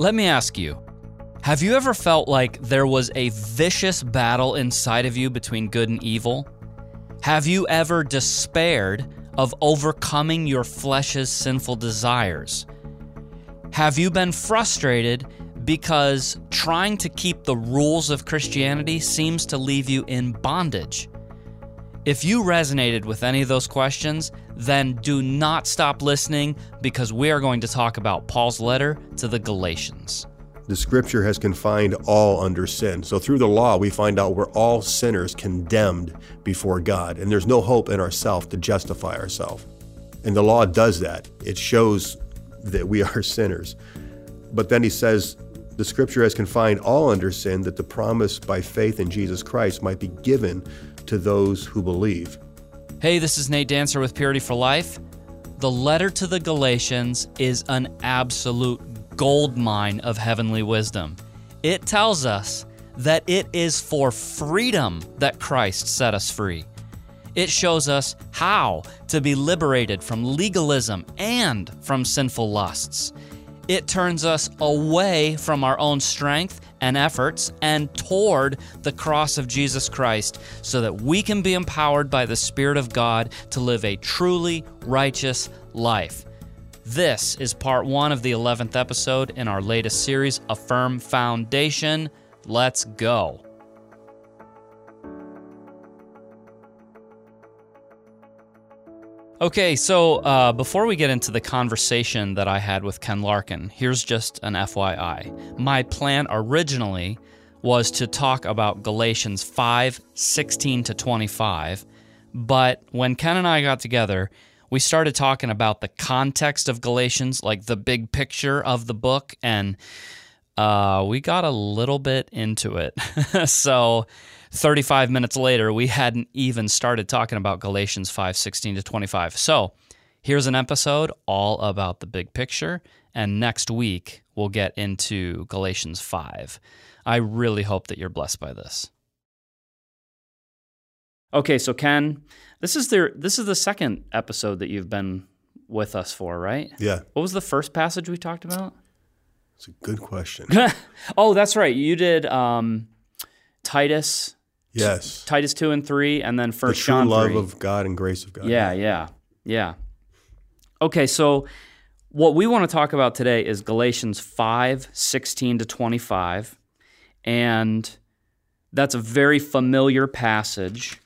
Let me ask you have you ever felt like there was a vicious battle inside of you between good and evil? Have you ever despaired of overcoming your flesh's sinful desires? Have you been frustrated because trying to keep the rules of Christianity seems to leave you in bondage? If you resonated with any of those questions, then do not stop listening because we are going to talk about Paul's letter to the Galatians. The scripture has confined all under sin. So through the law, we find out we're all sinners condemned before God, and there's no hope in ourselves to justify ourselves. And the law does that, it shows that we are sinners. But then he says, the scripture has confined all under sin that the promise by faith in Jesus Christ might be given to those who believe. Hey, this is Nate Dancer with Purity for Life. The letter to the Galatians is an absolute gold mine of heavenly wisdom. It tells us that it is for freedom that Christ set us free. It shows us how to be liberated from legalism and from sinful lusts. It turns us away from our own strength and efforts and toward the cross of Jesus Christ so that we can be empowered by the Spirit of God to live a truly righteous life. This is part one of the 11th episode in our latest series, A Firm Foundation. Let's go. Okay, so uh, before we get into the conversation that I had with Ken Larkin, here's just an FYI. My plan originally was to talk about Galatians 5 16 to 25, but when Ken and I got together, we started talking about the context of Galatians, like the big picture of the book, and uh, we got a little bit into it. so 35 minutes later, we hadn't even started talking about Galatians 5 16 to 25. So here's an episode all about the big picture. And next week, we'll get into Galatians 5. I really hope that you're blessed by this. Okay, so Ken, this is the this is the second episode that you've been with us for, right? Yeah. What was the first passage we talked about? It's a good question. oh, that's right. You did um, Titus Yes. Titus 2 and 3, and then The First true John 3. love of God and grace of God. yeah, yeah, yeah. Okay, so what we want to talk about today is Galatians 5 16 to 25. And that's a very familiar passage.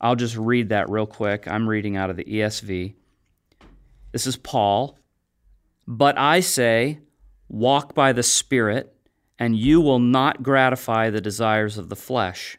I'll just read that real quick. I'm reading out of the ESV. This is Paul. But I say, walk by the Spirit, and you will not gratify the desires of the flesh.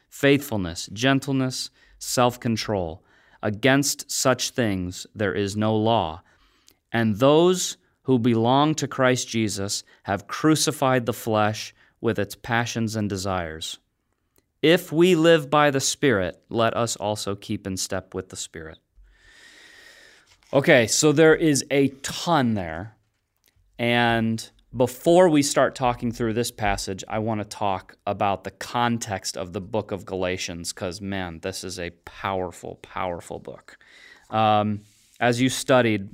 faithfulness, gentleness, self control. Against such things there is no law. And those who belong to Christ Jesus have crucified the flesh with its passions and desires. If we live by the Spirit, let us also keep in step with the Spirit. Okay, so there is a ton there. And before we start talking through this passage, I want to talk about the context of the book of Galatians because, man, this is a powerful, powerful book. Um, as you studied,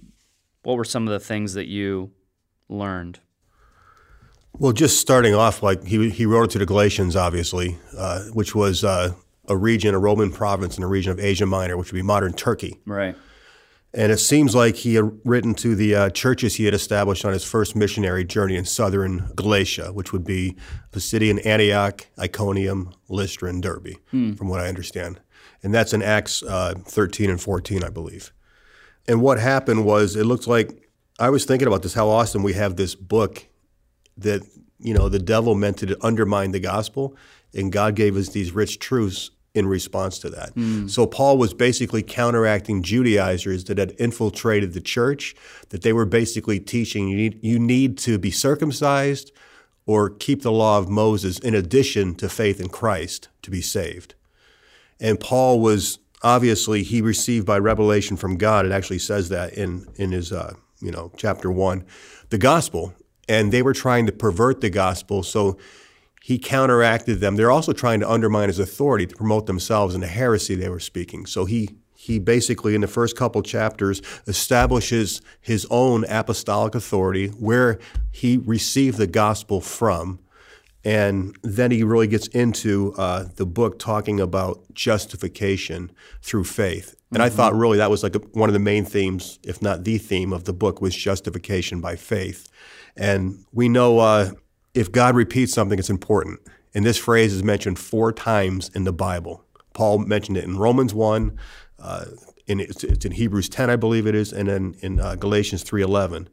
what were some of the things that you learned? Well, just starting off, like he, he wrote it to the Galatians, obviously, uh, which was uh, a region, a Roman province in the region of Asia Minor, which would be modern Turkey. Right. And it seems like he had written to the uh, churches he had established on his first missionary journey in southern Galatia, which would be Pisidian Antioch, Iconium, Lystra, and Derbe, hmm. from what I understand. And that's in Acts uh, 13 and 14, I believe. And what happened was, it looks like I was thinking about this how awesome we have this book that, you know, the devil meant to undermine the gospel, and God gave us these rich truths in response to that. Mm. So Paul was basically counteracting Judaizers that had infiltrated the church, that they were basically teaching you need, you need to be circumcised or keep the law of Moses in addition to faith in Christ to be saved. And Paul was obviously he received by revelation from God. It actually says that in in his uh, you know chapter one, the gospel, and they were trying to pervert the gospel. So he counteracted them. They're also trying to undermine his authority to promote themselves and the heresy they were speaking. So he he basically in the first couple chapters establishes his own apostolic authority where he received the gospel from and then he really gets into uh, the book talking about justification through faith and mm-hmm. i thought really that was like a, one of the main themes if not the theme of the book was justification by faith and we know uh, if God repeats something, it's important. And this phrase is mentioned four times in the Bible. Paul mentioned it in Romans 1, uh, in, it's, it's, in Hebrews 10, I believe it is, and then in uh, Galatians 3.11,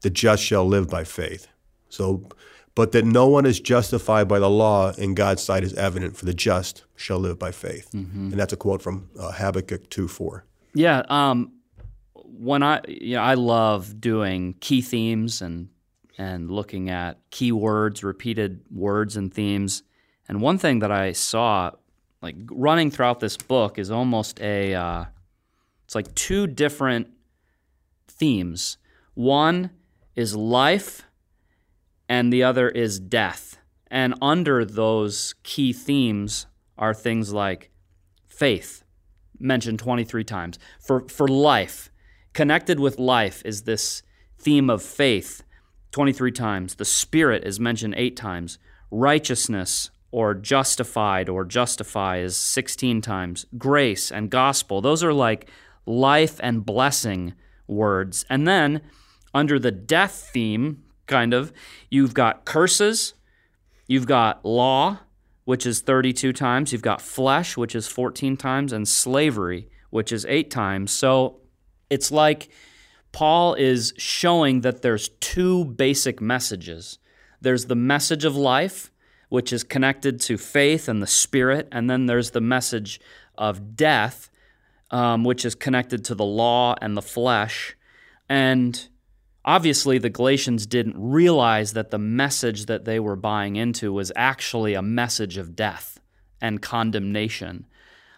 the just shall live by faith. So, but that no one is justified by the law in God's sight is evident, for the just shall live by faith. Mm-hmm. And that's a quote from uh, Habakkuk 2.4. Yeah, um, when I, you know, I love doing key themes and and looking at keywords, repeated words and themes. And one thing that I saw, like running throughout this book, is almost a uh, it's like two different themes. One is life, and the other is death. And under those key themes are things like faith, mentioned 23 times. For, for life, connected with life is this theme of faith 23 times. The Spirit is mentioned eight times. Righteousness or justified or justify is 16 times. Grace and gospel, those are like life and blessing words. And then under the death theme, kind of, you've got curses, you've got law, which is 32 times, you've got flesh, which is 14 times, and slavery, which is eight times. So it's like Paul is showing that there's two basic messages. There's the message of life, which is connected to faith and the spirit, and then there's the message of death, um, which is connected to the law and the flesh. And obviously, the Galatians didn't realize that the message that they were buying into was actually a message of death and condemnation.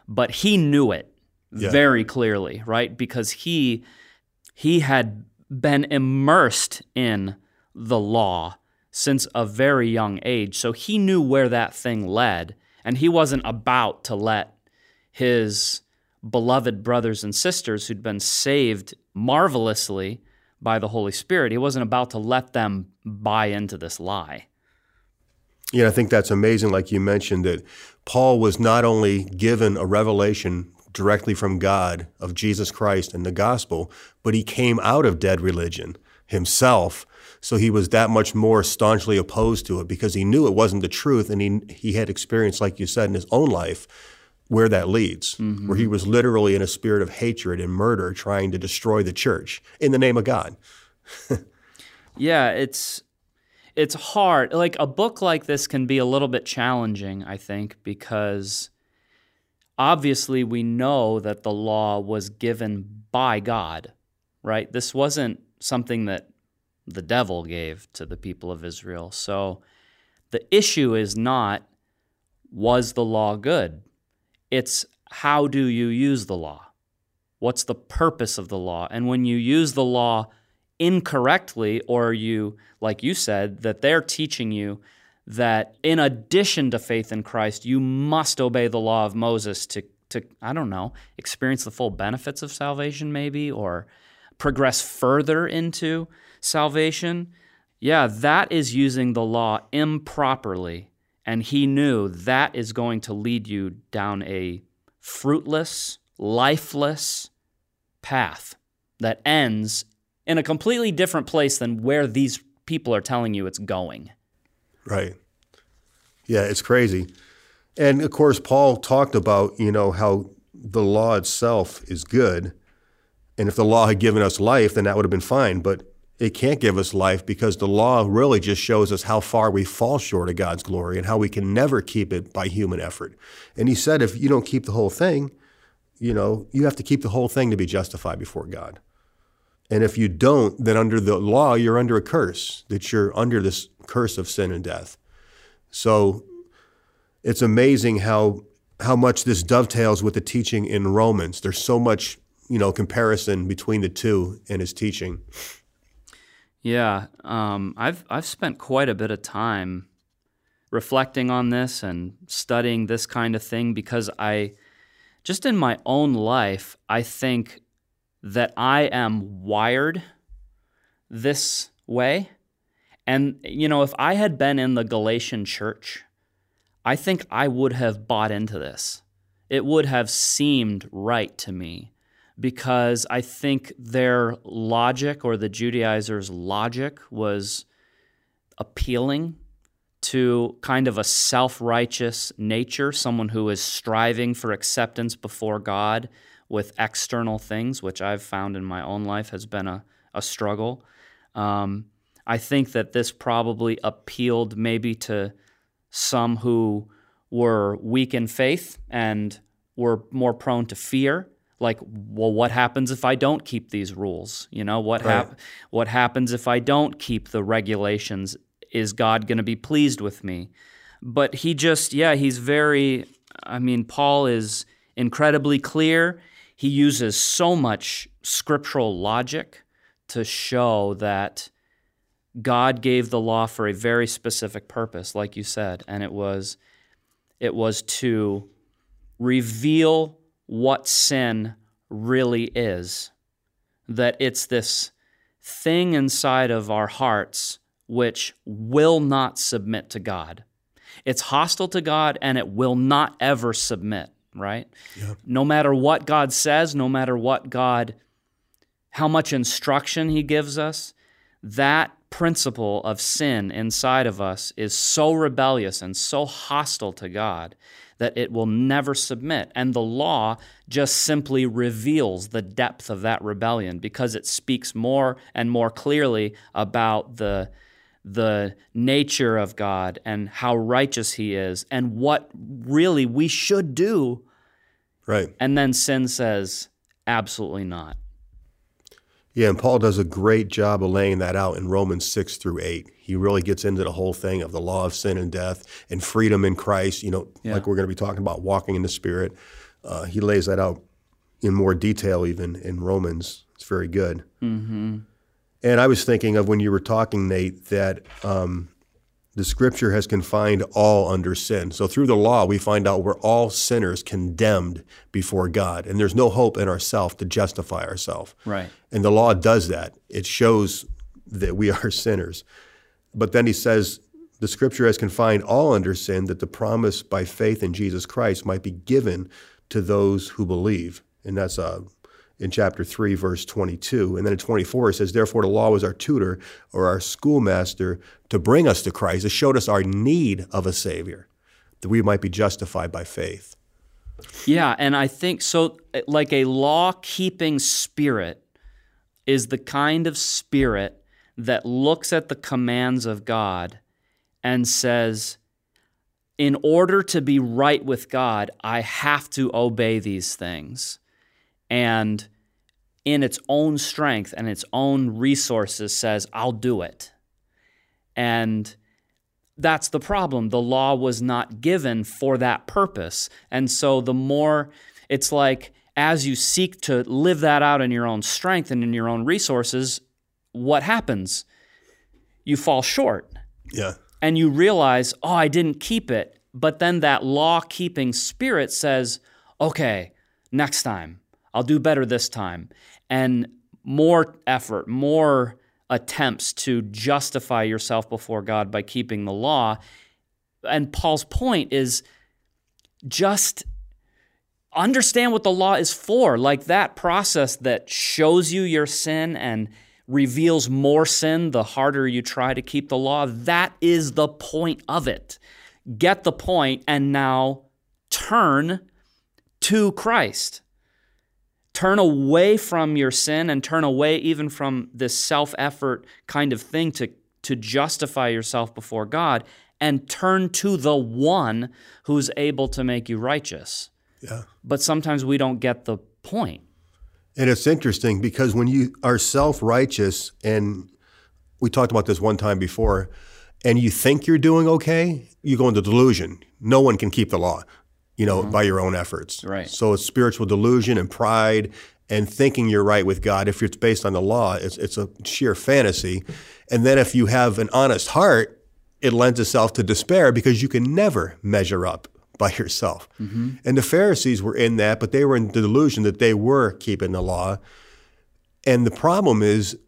But he knew it yeah. very clearly, right? Because he he had been immersed in the law since a very young age. So he knew where that thing led, and he wasn't about to let his beloved brothers and sisters who'd been saved marvelously by the Holy Spirit, he wasn't about to let them buy into this lie. Yeah, I think that's amazing, like you mentioned, that Paul was not only given a revelation directly from God of Jesus Christ and the gospel, but he came out of dead religion himself. So he was that much more staunchly opposed to it because he knew it wasn't the truth. And he, he had experienced, like you said, in his own life, where that leads, mm-hmm. where he was literally in a spirit of hatred and murder trying to destroy the church in the name of God. yeah, it's it's hard. Like a book like this can be a little bit challenging, I think, because obviously we know that the law was given by God, right? This wasn't something that the devil gave to the people of Israel. So the issue is not was the law good? It's how do you use the law? What's the purpose of the law? And when you use the law incorrectly, or you, like you said, that they're teaching you that in addition to faith in Christ, you must obey the law of Moses to, to I don't know, experience the full benefits of salvation, maybe, or progress further into salvation. Yeah, that is using the law improperly. And he knew that is going to lead you down a fruitless, lifeless path. that ends in a completely different place than where these people are telling you it's going. Right. Yeah, it's crazy. And of course, Paul talked about, you know, how the law itself is good. And if the law had given us life, then that would have been fine. But it can't give us life because the law really just shows us how far we fall short of God's glory and how we can never keep it by human effort. And he said, if you don't keep the whole thing, you know, you have to keep the whole thing to be justified before God. And if you don't, then under the law, you're under a curse, that you're under this curse of sin and death. So it's amazing how how much this dovetails with the teaching in Romans. There's so much, you know, comparison between the two in his teaching. Yeah, um, I've I've spent quite a bit of time reflecting on this and studying this kind of thing because I just in my own life I think that I am wired this way. And you know, if I had been in the Galatian church, I think I would have bought into this. It would have seemed right to me because I think their logic or the Judaizers' logic was appealing to kind of a self righteous nature, someone who is striving for acceptance before God with external things, which I've found in my own life has been a, a struggle. Um, I think that this probably appealed maybe to some who were weak in faith and were more prone to fear like well what happens if i don't keep these rules? You know what Right. hap- what happens if i don't keep the regulations? Is god going to be pleased with me? But he just yeah he's very i mean paul is incredibly clear. He uses so much scriptural logic to show that god gave the law for a very specific purpose like you said and it was it was to reveal what sin really is. That it's this thing inside of our hearts which will not submit to God. It's hostile to God and it will not ever submit, right? No matter what God says, no matter what God, how much instruction He gives us, that principle of sin inside of us is so rebellious and so hostile to God that it will never submit. And the law just simply reveals the depth of that rebellion because it speaks more and more clearly about the the nature of God and how righteous he is and what really we should do Right. and then sin says absolutely not. Yeah, and Paul does a great job of laying that out in Romans 6 through 8. He really gets into the whole thing of the law of sin and death and freedom in Christ, you know, Yeah. like we're going to be talking about walking in the Spirit. Uh, he lays that out in more detail even in Romans. It's very good. Mm-hmm. And I was thinking of when you were talking, Nate, that um, the scripture has confined all under sin. So through the law, we find out we're all sinners condemned before God, and there's no hope in ourselves to justify ourselves. Right. And the law does that. It shows that we are sinners. But then he says, the scripture has confined all under sin that the promise by faith in Jesus Christ might be given to those who believe. And that's uh, in chapter 3, verse 22. And then in 24, it says, Therefore, the law was our tutor or our schoolmaster to bring us to Christ. It showed us our need of a Savior, that we might be justified by faith. Yeah, and I think so. Like a law keeping spirit is the kind of spirit that looks at the commands of God and says, in order to be right with God, I have to obey these things. And in its own strength and its own resources says, I'll do it. And that's the problem. The law was not given for that purpose. And so the more it's like as you seek to live that out in your own strength and in your own resources, what happens? You fall short Yeah. and you realize, oh, I didn't keep it. But then that law keeping spirit says, okay, next time, I'll do better this time. And more effort, more attempts to justify yourself before God by keeping the law. And Paul's point is just understand what the law is for. Like that process that shows you your sin and reveals more sin the harder you try to keep the law. That is the point of it. Get the point and now turn to Christ. Turn away from your sin and turn away even from this self effort kind of thing to, to justify yourself before God and turn to the one who's able to make you righteous. Yeah. But sometimes we don't get the point. And it's interesting because when you are self righteous, and we talked about this one time before, and you think you're doing okay, you go into delusion. No one can keep the law, you know, mm-hmm. by your own efforts. Right. So it's spiritual delusion and pride and thinking you're right with God. If it's based on the law, it's, it's a sheer fantasy. And then if you have an honest heart, it lends itself to despair because you can never measure up by yourself. Mm-hmm. And the Pharisees were in that, but they were in the delusion that they were keeping the law. And the problem is,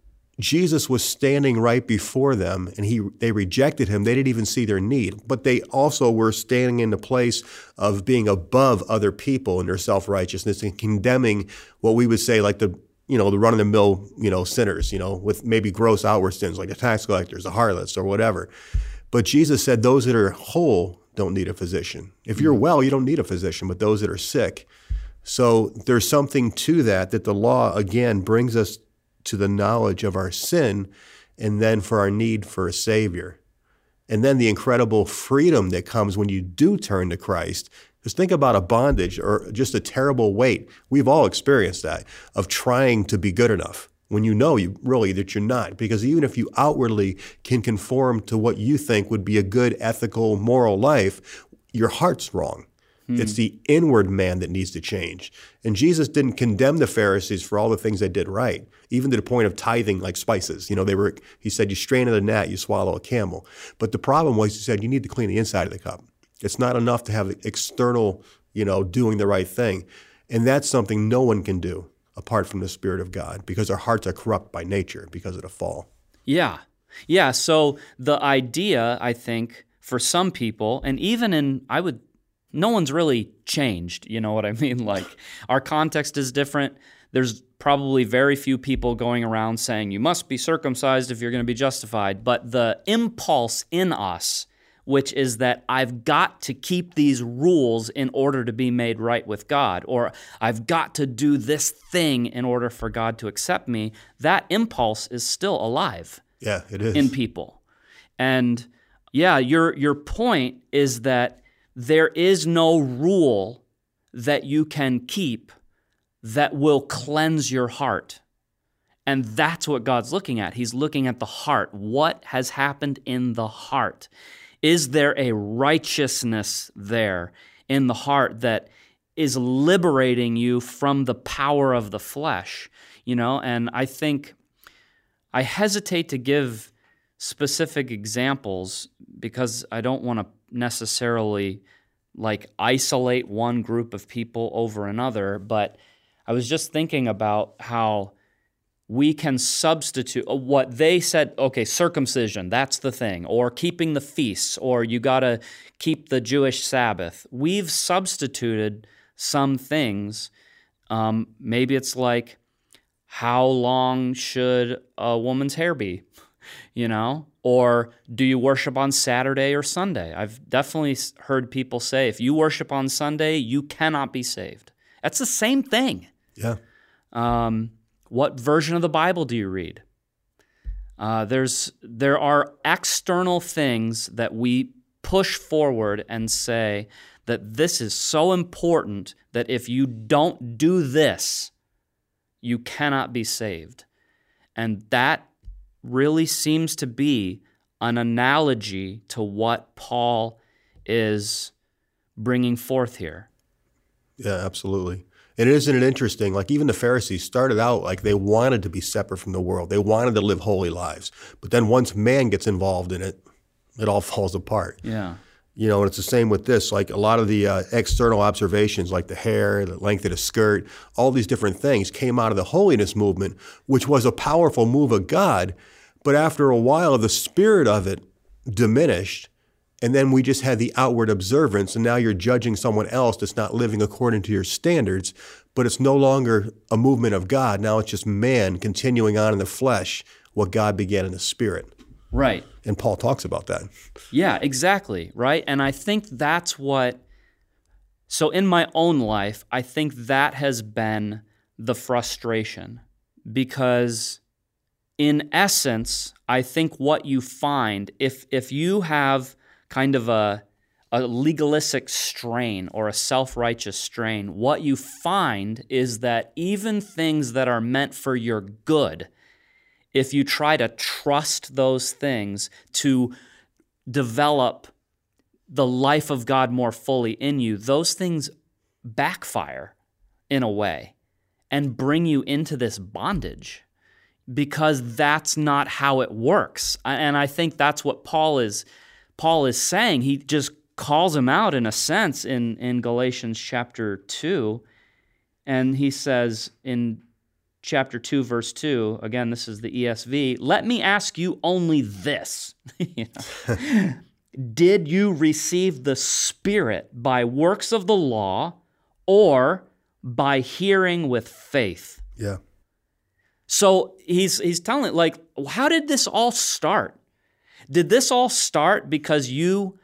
Jesus was standing right before them, and he they rejected him. They didn't even see their need, but they also were standing in the place of being above other people in their self righteousness and condemning what we would say like the you know the run of the mill you know sinners you know with maybe gross outward sins like the tax collectors, the harlots, or whatever. But Jesus said those that are whole don't need a physician. If you're mm. well, you don't need a physician, but those that are sick. So there's something to that that the law again brings us to the knowledge of our sin and then for our need for a savior. And then the incredible freedom that comes when you do turn to Christ. Just think about a bondage or just a terrible weight. We've all experienced that of trying to be good enough when you know you really that you're not. Because even if you outwardly can conform to what you think would be a good, ethical, moral life, your heart's wrong. It's the inward man that needs to change. And Jesus didn't condemn the Pharisees for all the things they did right, even to the point of tithing like spices. You know, they were he said you strain at a gnat, you swallow a camel. But the problem was he said you need to clean the inside of the cup. It's not enough to have external, you know, doing the right thing. And that's something no one can do apart from the Spirit of God because our hearts are corrupt by nature because of the fall. Yeah. Yeah. So the idea, I think, for some people, and even in, I would, no one's really changed. You know what I mean? Like our context is different. There's probably very few people going around saying you must be circumcised if you're going to be justified. But the impulse in us, which is that I've got to keep these rules in order to be made right with God, or I've got to do this thing in order for God to accept me, that impulse is still alive Yeah, it is. in people. And yeah, your your point is that there is no rule that you can keep that will cleanse your heart. And that's what God's looking at. He's looking at the heart. What has happened in the heart? Is there a righteousness there in the heart that is liberating you from the power of the flesh? You know, and I think I hesitate to give specific examples because I don't want to necessarily like isolate one group of people over another, but I was just thinking about how we can substitute uh, what they said okay circumcision that's the thing or keeping the feasts or you got to keep the jewish sabbath. We've substituted some things. Um, maybe it's like how long should a woman's hair be you know? Or do you worship on saturday or sunday? I've definitely heard people say if you worship on sunday you cannot be saved. That's the same thing. Yeah. um, what version of the Bible do you read? Uh, there's there are external things that we push forward and say that this is so important that if you don't do this, you cannot be saved, and that really seems to be an analogy to what Paul is bringing forth here. Yeah, absolutely. And isn't it interesting? Like even the Pharisees started out like they wanted to be separate from the world. They wanted to live holy lives. But then once man gets involved in it, it all falls apart. Yeah. You know, and it's the same with this. Like a lot of the uh, external observations, like the hair, the length of the skirt, all these different things came out of the holiness movement, which was a powerful move of God. But after a while, the spirit of it diminished, And then we just had the outward observance, and now you're judging someone else that's not living according to your standards, but it's no longer a movement of God. Now it's just man continuing on in the flesh what God began in the spirit. Right. And Paul talks about that. Yeah, exactly. Right. And I think that's what, so in my own life, I think that has been the frustration because in essence, I think what you find if if you have kind of a a legalistic strain or a self-righteous strain, what you find is that even things that are meant for your good, if you try to trust those things to develop the life of God more fully in you, those things backfire in a way and bring you into this bondage because that's not how it works. And I think that's what Paul is Paul is saying. He just calls him out in a sense in, in Galatians chapter 2. And he says in chapter 2, verse 2, again, this is the ESV, let me ask you only this. Did you receive the Spirit by works of the law or by hearing with faith? Yeah. So he's he's telling it like, how did this all start? Did this all start because you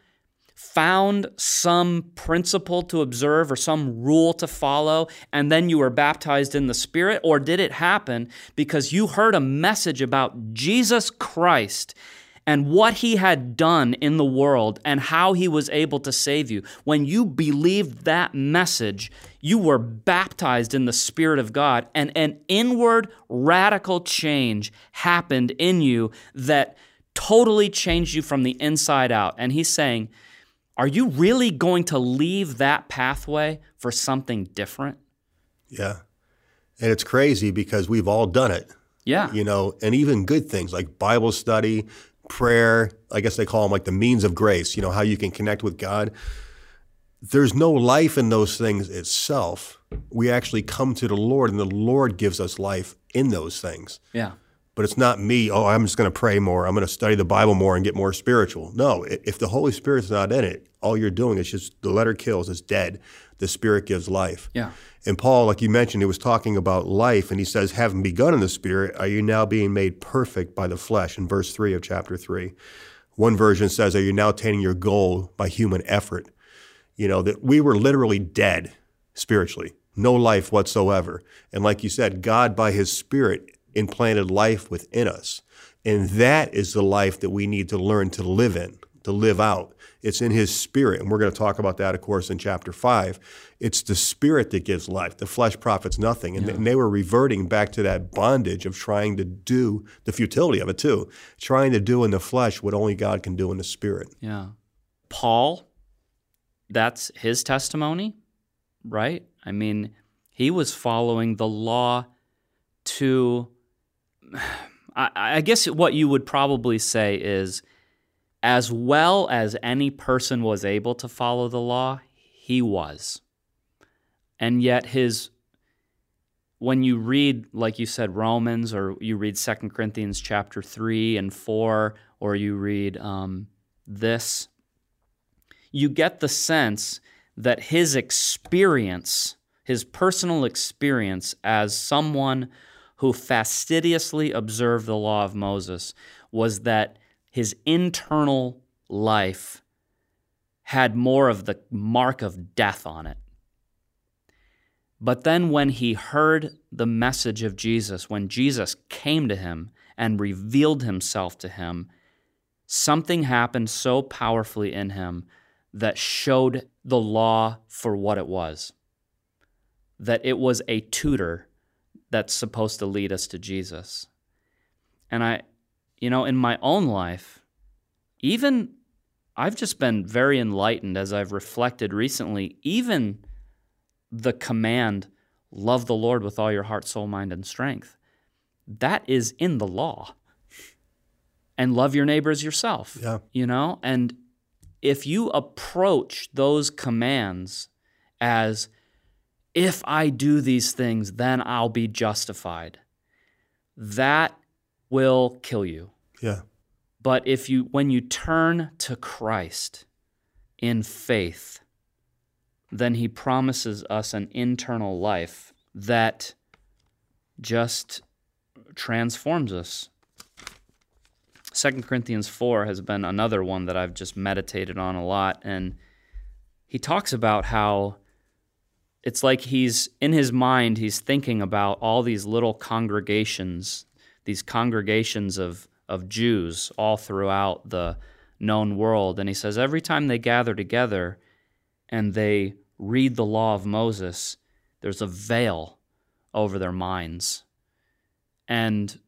found some principle to observe or some rule to follow and then you were baptized in the Spirit? Or did it happen because you heard a message about Jesus Christ and what he had done in the world and how he was able to save you. When you believed that message, you were baptized in the Spirit of God, and an inward radical change happened in you that totally changed you from the inside out. And he's saying, Are you really going to leave that pathway for something different? Yeah. And it's crazy because we've all done it. Yeah. You know, and even good things like Bible study, prayer, I guess they call them like the means of grace, you know, how you can connect with God. There's no life in those things itself. We actually come to the Lord and the Lord gives us life in those things. Yeah. But it's not me, oh, I'm just going to pray more. I'm going to study the Bible more and get more spiritual. No, if the Holy Spirit's not in it, all you're doing is just the letter kills, it's dead. The Spirit gives life. Yeah. And Paul, like you mentioned, he was talking about life, and he says, having begun in the Spirit, are you now being made perfect by the flesh? In verse 3 of chapter 3. One version says, are you now attaining your goal by human effort? You know, that we were literally dead spiritually, no life whatsoever. And like you said, God, by his Spirit, implanted life within us. And that is the life that we need to learn to live in, to live out. It's in his spirit. And we're going to talk about that, of course, in chapter five. It's the spirit that gives life. The flesh profits nothing. And, yeah. and they were reverting back to that bondage of trying to do the futility of it, too. Trying to do in the flesh what only God can do in the spirit. Yeah. Paul, that's his testimony, right? I mean, he was following the law to I, I guess what you would probably say is as well as any person was able to follow the law, he was. And yet his when you read like you said Romans or you read 2 Corinthians chapter 3 and 4 or you read um, this you get the sense that his experience his personal experience as someone who fastidiously observed the law of Moses was that his internal life had more of the mark of death on it. But then, when he heard the message of Jesus, when Jesus came to him and revealed himself to him, something happened so powerfully in him that showed the law for what it was. That it was a tutor that's supposed to lead us to Jesus. And I, you know, in my own life, even I've just been very enlightened as I've reflected recently, even the command, love the Lord with all your heart, soul, mind, and strength, that is in the law. And love your neighbor as yourself. Yeah. You know? And if you approach those commands as if I do these things, then I'll be justified. That will kill you. Yeah. But if you when you turn to Christ in faith, then he promises us an internal life that just transforms us. 2 Corinthians 4 has been another one that I've just meditated on a lot. And he talks about how it's like he's in his mind, he's thinking about all these little congregations, these congregations of, of Jews all throughout the known world. And he says every time they gather together and they read the law of Moses, there's a veil over their minds. And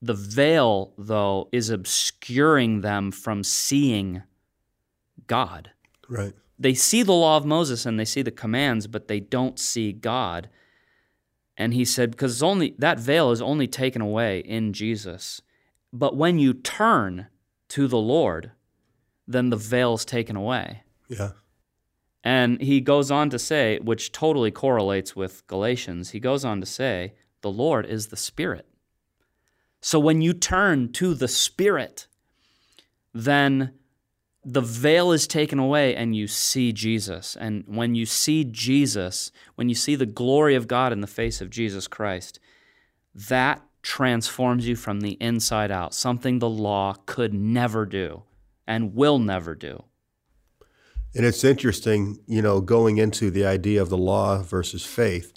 the veil, though, is obscuring them from seeing God. Right. They see the law of Moses and they see the commands, but they don't see God. And he said, because only that veil is only taken away in Jesus. But when you turn to the Lord, then the veil is taken away. Yeah. And he goes on to say, which totally correlates with Galatians, he goes on to say, the Lord is the Spirit. So when you turn to the Spirit, then the veil is taken away and you see Jesus. And when you see Jesus, when you see the glory of God in the face of Jesus Christ, that transforms you from the inside out, something the law could never do and will never do. And it's interesting, you know, going into the idea of the law versus faith.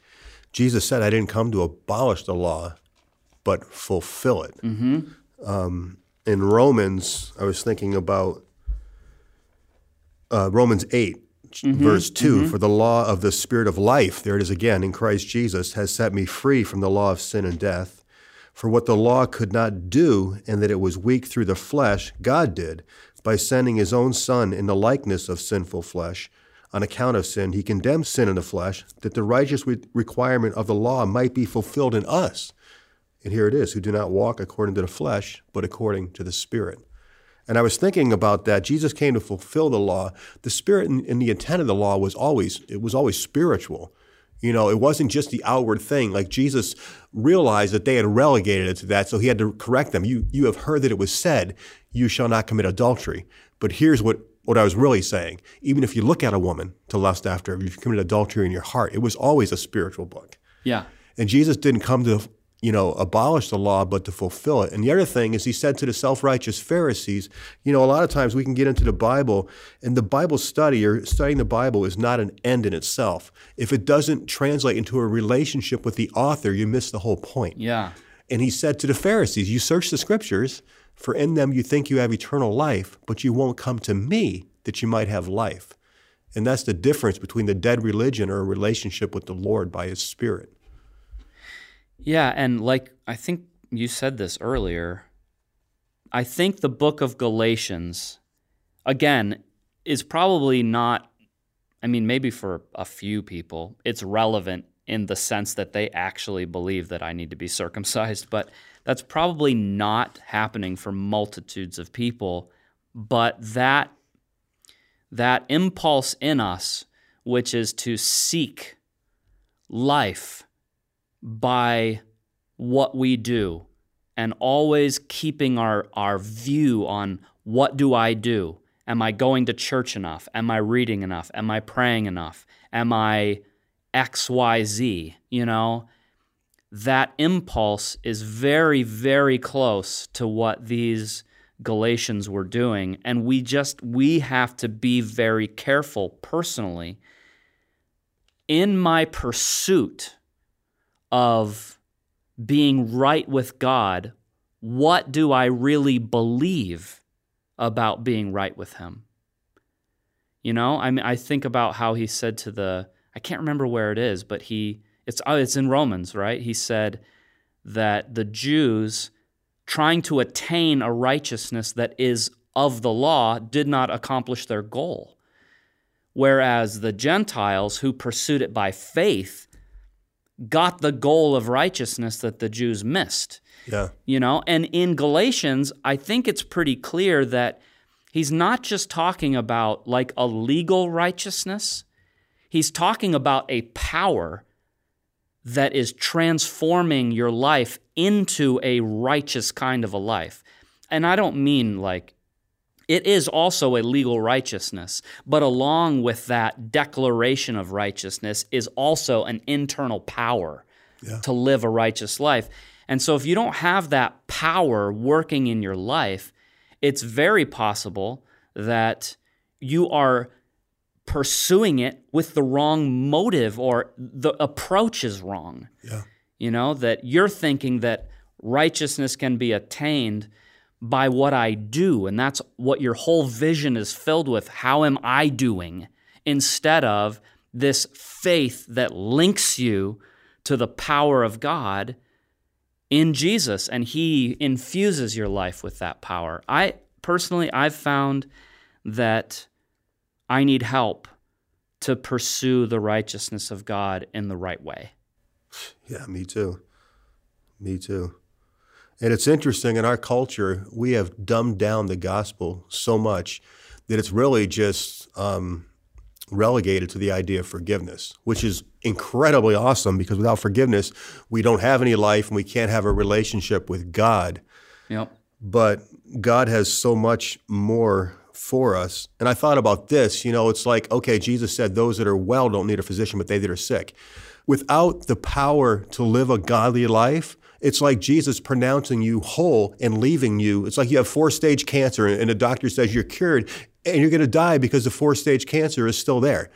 Jesus said, I didn't come to abolish the law, but fulfill it. Mm-hmm. Um, in Romans, I was thinking about uh, Romans 8, Mm-hmm, verse 2 For the law of the Spirit of life, there it is again, in Christ Jesus, has set me free from the law of sin and death. For what the law could not do, and that it was weak through the flesh, God did, by sending his own Son in the likeness of sinful flesh. On account of sin, he condemned sin in the flesh, that the righteous re- requirement of the law might be fulfilled in us. And here it is, who do not walk according to the flesh, but according to the Spirit. And I was thinking about that. Jesus came to fulfill the law. The spirit and, and, the intent of the law was always it was always spiritual. You know, it wasn't just the outward thing. Like Jesus realized that they had relegated it to that, so he had to correct them. You you have heard that it was said, "You shall not commit adultery." But here's what what I was really saying. Even if you look at a woman to lust after, if you've committed adultery in your heart, it was always a spiritual book. Yeah. And Jesus didn't come to you know, abolish the law, but to fulfill it. And the other thing is, he said to the self righteous Pharisees, you know, a lot of times we can get into the Bible, and the Bible study or studying the Bible is not an end in itself. If it doesn't translate into a relationship with the author, you miss the whole point. Yeah. And he said to the Pharisees, You search the scriptures, for in them you think you have eternal life, but you won't come to me that you might have life. And that's the difference between the dead religion or a relationship with the Lord by his Spirit. Yeah, and like I think you said this earlier, I think the book of Galatians, again, is probably not, I mean, maybe for a few people, it's relevant in the sense that they actually believe that I need to be circumcised, but that's probably not happening for multitudes of people. But that, that impulse in us, which is to seek life by what we do and always keeping our, our view on what do I do? Am I going to church enough? Am I reading enough? Am I praying enough? Am I XYZ? You know, that impulse is very, very close to what these Galatians were doing. And we just, we have to be very careful personally in my pursuit of being right with God, what do I really believe about being right with Him? You know, I mean, I think about how he said to the, I can't remember where it is, but he, it's, oh, it's in Romans, right? He said that the Jews, trying to attain a righteousness that is of the law, did not accomplish their goal. Whereas the Gentiles who pursued it by faith got the goal of righteousness that the Jews missed. Yeah. You know, and in Galatians, I think it's pretty clear that he's not just talking about like a legal righteousness, he's talking about a power that is transforming your life into a righteous kind of a life. And I don't mean like it is also a legal righteousness. But along with that declaration of righteousness is also an internal power Yeah. to live a righteous life. And so if you don't have that power working in your life, it's very possible that you are pursuing it with the wrong motive or the approach is wrong. Yeah. You know, that you're thinking that righteousness can be attained by what I do. And that's what your whole vision is filled with. How am I doing? Instead of this faith that links you to the power of God in Jesus and he infuses your life with that power. I personally I've found that I need help to pursue the righteousness of God in the right way. Yeah, me too. Me too. And it's interesting in our culture, we have dumbed down the gospel so much that it's really just um, relegated to the idea of forgiveness, which is incredibly awesome because without forgiveness, we don't have any life and we can't have a relationship with God. Yep. But God has so much more for us. And I thought about this, you know, it's like, okay, Jesus said those that are well don't need a physician, but they that are sick. Without the power to live a godly life, it's like Jesus pronouncing you whole and leaving you. It's like you have four stage cancer and the doctor says you're cured and you're going to die because the four stage cancer is still there.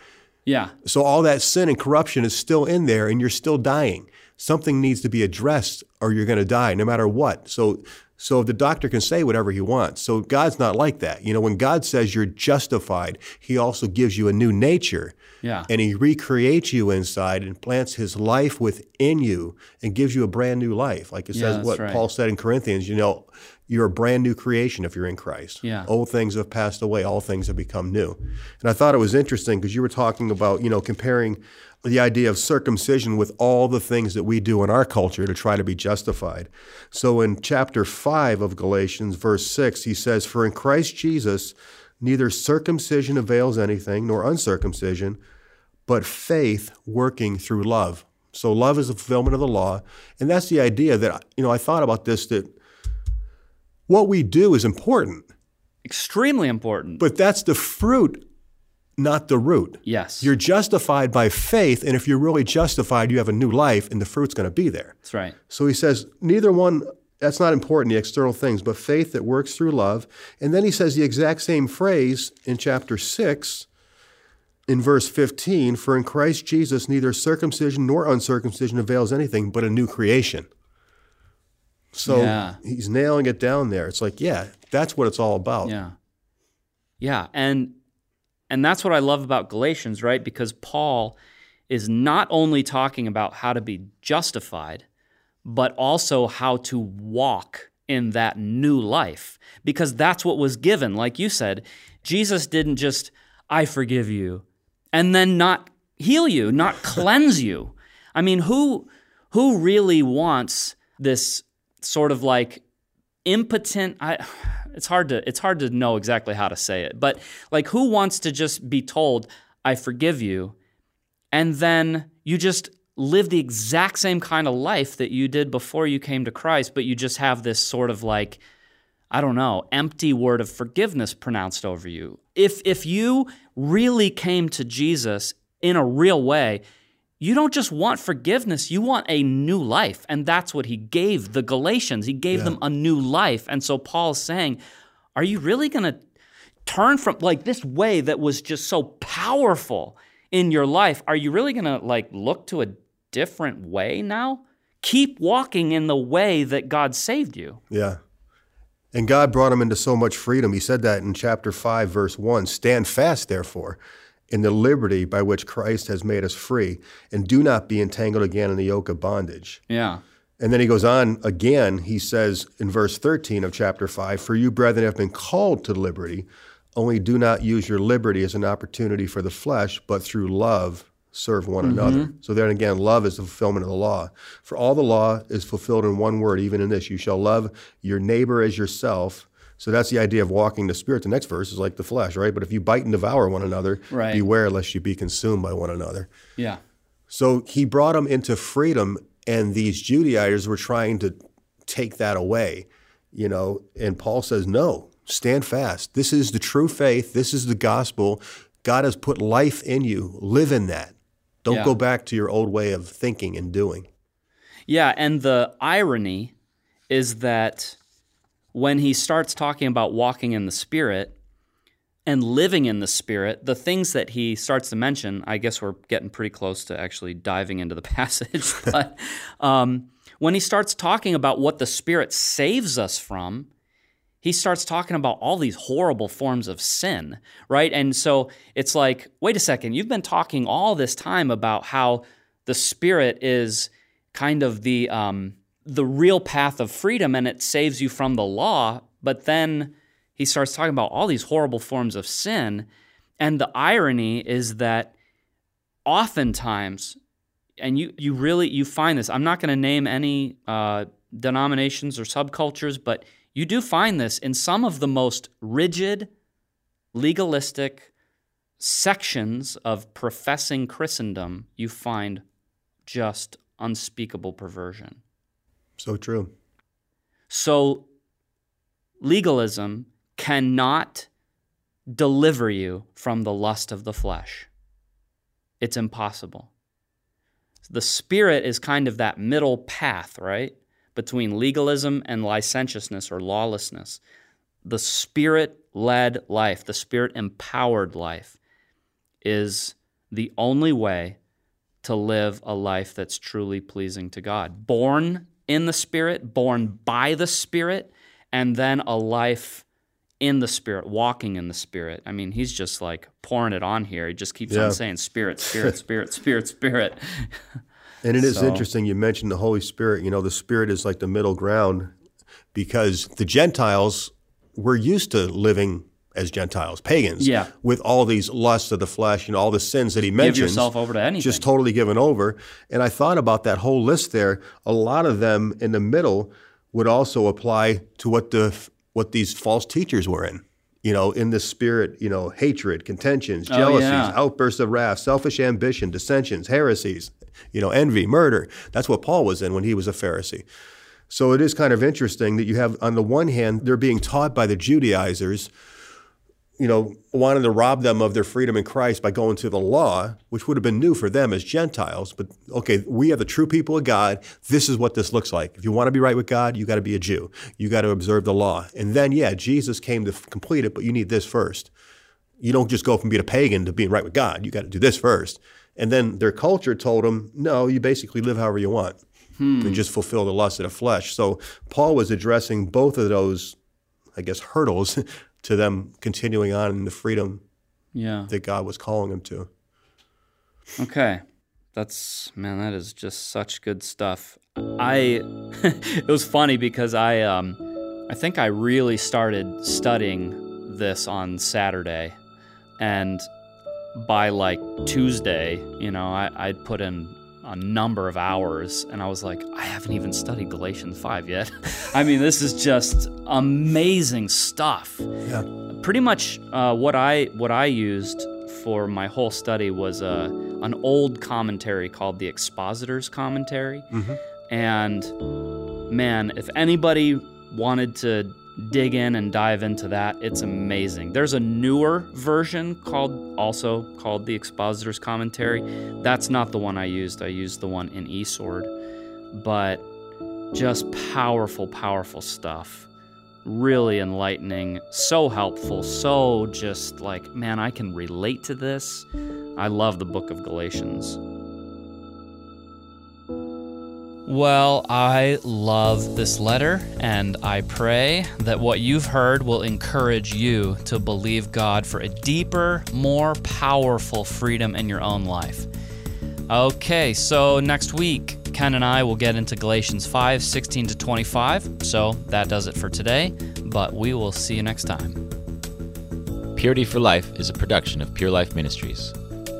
Yeah. So all that sin and corruption is still in there and you're still dying. Something needs to be addressed or you're going to die no matter what. So so the doctor can say whatever he wants. So God's not like that. You know, when God says you're justified, he also gives you a new nature. Yeah. And he recreates you inside and plants his life within you and gives you a brand new life. Like it Yeah, says what right. Paul said in Corinthians, you know, you're a brand new creation if you're in Christ. Yeah. Old things have passed away, all things have become new. And I thought it was interesting because you were talking about, you know, comparing the idea of circumcision with all the things that we do in our culture to try to be justified. So in chapter 5 of Galatians, verse 6, he says, For in Christ Jesus, neither circumcision avails anything, nor uncircumcision, but faith working through love. So love is the fulfillment of the law. And that's the idea that, you know, I thought about this that what we do is important, Extremely important. but that's the fruit, not the root. yes. You're justified by faith, and if you're really justified, you have a new life, and the fruit's going to be there. That's right. So he says, neither one, that's not important, the external things, but faith that works through love. And then he says the exact same phrase in chapter 6, in verse 15 For in Christ Jesus, neither circumcision nor uncircumcision avails anything but a new creation. So Yeah. he's nailing it down there. It's like, yeah, that's what it's all about. Yeah. Yeah, and and that's what I love about Galatians, right? Because Paul is not only talking about how to be justified, but also how to walk in that new life because that's what was given. Like you said, Jesus didn't just I forgive you and then not heal you, not cleanse you. I mean, who who really wants this sort of like impotent I it's hard to it's hard to know exactly how to say it. But like who wants to just be told I forgive you and then you just live the exact same kind of life that you did before you came to Christ, but you just have this sort of like I don't know, empty word of forgiveness pronounced over you. If if you really came to Jesus in a real way, you don't just want forgiveness, you want a new life. And that's what he gave the Galatians. He gave them a new life. And so Paul's saying, Are you really going to turn from like this way that was just so powerful in your life? Are you really going to like look to a different way now? Keep walking in the way that God saved you. Yeah. And God brought him into so much freedom. He said that in chapter 5, verse 1 Stand fast, therefore, in the liberty by which Christ has made us free, and do not be entangled again in the yoke of bondage. Yeah. And then he goes on again, he says in verse 13 of chapter 5 For you, brethren, have been called to liberty, only do not use your liberty as an opportunity for the flesh, but through love serve one mm-hmm. another. So then again, love is the fulfillment of the law. For all the law is fulfilled in one word, even in this you shall love your neighbor as yourself. So that's the idea of walking the spirit. The next verse is like the flesh, right? But if you bite and devour one another, Right. beware lest you be consumed by one another. Yeah. So he brought them into freedom, and these Judaizers were trying to take that away, you know. And Paul says, no, stand fast. This is the true faith. This is the gospel. God has put life in you. Live in that. Don't Yeah. go back to your old way of thinking and doing. Yeah, and the irony is that when he starts talking about walking in the Spirit and living in the Spirit, the things that he starts to mention, I guess we're getting pretty close to actually diving into the passage, but um, when he starts talking about what the Spirit saves us from, he starts talking about all these horrible forms of sin, right? And so it's like, wait a second, you've been talking all this time about how the Spirit is kind of the um, the real path of freedom and it saves you from the law, but then he starts talking about all these horrible forms of sin, and the irony is that oftentimes, and you you really you find this. I'm not going to name any uh, denominations or subcultures, but you do find this in some of the most rigid, legalistic sections of professing Christendom. You find just unspeakable perversion. So true. So, legalism cannot deliver you from the lust of the flesh. It's impossible. The Spirit is kind of that middle path, right? Between legalism and licentiousness or lawlessness. The Spirit led life, the Spirit empowered life, is the only way to live a life that's truly pleasing to God. Born in the Spirit, born by the Spirit, and then a life in the Spirit, walking in the Spirit. I mean, he's just like pouring it on here. He just keeps Yeah. on saying Spirit, Spirit, Spirit, Spirit, Spirit. And it is So- interesting you mentioned the Holy Spirit. You know, the Spirit is like the middle ground because the Gentiles were used to living as Gentiles, pagans, Yeah. with all these lusts of the flesh and all the sins that he mentions. Give yourself over to anything. just totally given over. And I thought about that whole list there. A lot of them in the middle would also apply to what the what these false teachers were in. You know, in the spirit, you know, hatred, contentions, Oh, jealousies, yeah. outbursts of wrath, selfish ambition, dissensions, heresies, you know, envy, murder. That's what Paul was in when he was a Pharisee. So it is kind of interesting that you have, on the one hand, they're being taught by the Judaizers, you know, wanting to rob them of their freedom in Christ by going to the law, which would have been new for them as Gentiles. But okay, we are the true people of God. This is what this looks like. If you want to be right with God, you got to be a Jew. You got to observe the law. And then, yeah, Jesus came to complete it, but you need this first. You don't just go from being a pagan to being right with God. You got to do this first. And then their culture told them, no, you basically live however you want hmm. and just fulfill the lust of the flesh. So Paul was addressing both of those, I guess, hurdles to them continuing on in the freedom yeah. that God was calling them to. Okay. That's man, that is just such good stuff. I it was funny because I um I think I really started studying this on Saturday and by like Tuesday, you know, I, I'd put in a number of hours and I was like, I haven't even studied Galatians 5 yet. I mean, this is just amazing stuff Yeah. pretty much uh, what I what I used for my whole study was uh, an old commentary called the Expositor's Commentary, and man, if anybody wanted to dig in and dive into that, it's amazing. There's a newer version called also called the Expositor's Commentary. That's not the one I used. I used the one in e-Sword, but just powerful, powerful stuff really enlightening, so helpful, so just like, man, I can relate to this. I love the book of Galatians. Well, I love this letter, and I pray that what you've heard will encourage you to believe God for a deeper, more powerful freedom in your own life. Okay, so next week, Ken and I will get into Galatians 5 16 to 25. So that does it for today, but we will see you next time. Purity for Life is a production of Pure Life Ministries.